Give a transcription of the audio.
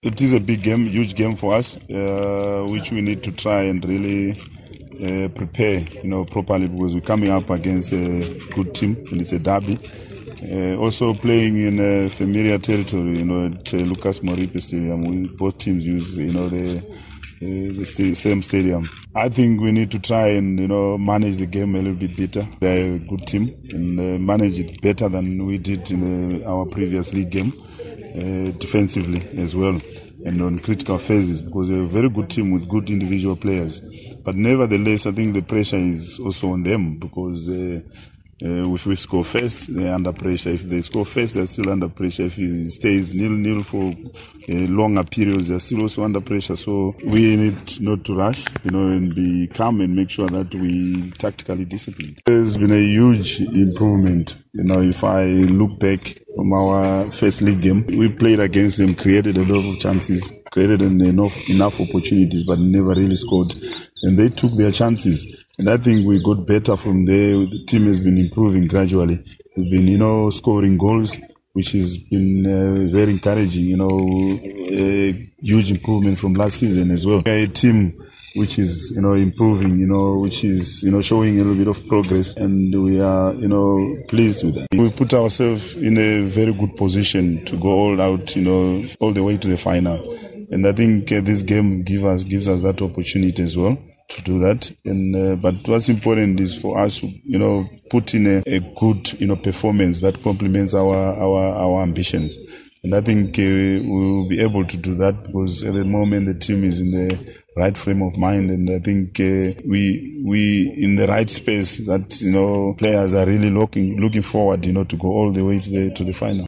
It is a big game, huge game for us, uh, which we need to try and really uh, prepare, you know, properly because we're coming up against a good team and it's a derby. Uh, also playing in a familiar territory, you know, at uh, Lucas Moripe Stadium. We, both teams use, you know, the the st- same stadium. I think we need to try and you know manage the game a little bit better. They're a good team and uh, manage it better than we did in uh, our previous league game, uh, defensively as well and on critical phases because they're a very good team with good individual players. But nevertheless, I think the pressure is also on them because. Uh, uh, if we score first, they're under pressure. If they score first, they're still under pressure. If it stays nil nil for uh, longer periods, they're still also under pressure. So we need not to rush, you know, and be calm and make sure that we tactically disciplined. There's been a huge improvement. You know, if I look back from our first league game, we played against them, created a lot of chances, created enough enough opportunities, but never really scored. And they took their chances. And I think we got better from there. The team has been improving gradually. We've been, you know, scoring goals, which has been uh, very encouraging. You know, a huge improvement from last season as well. A team which is, you know, improving. You know, which is, you know, showing a little bit of progress, and we are, you know, pleased with that. We put ourselves in a very good position to go all out. You know, all the way to the final. And I think uh, this game give us gives us that opportunity as well to do that. And uh, but what's important is for us, you know, put in a, a good, you know, performance that complements our our our ambitions. And I think uh, we will be able to do that because at the moment the team is in the right frame of mind, and I think uh, we we in the right space that you know players are really looking looking forward, you know, to go all the way to the to the final.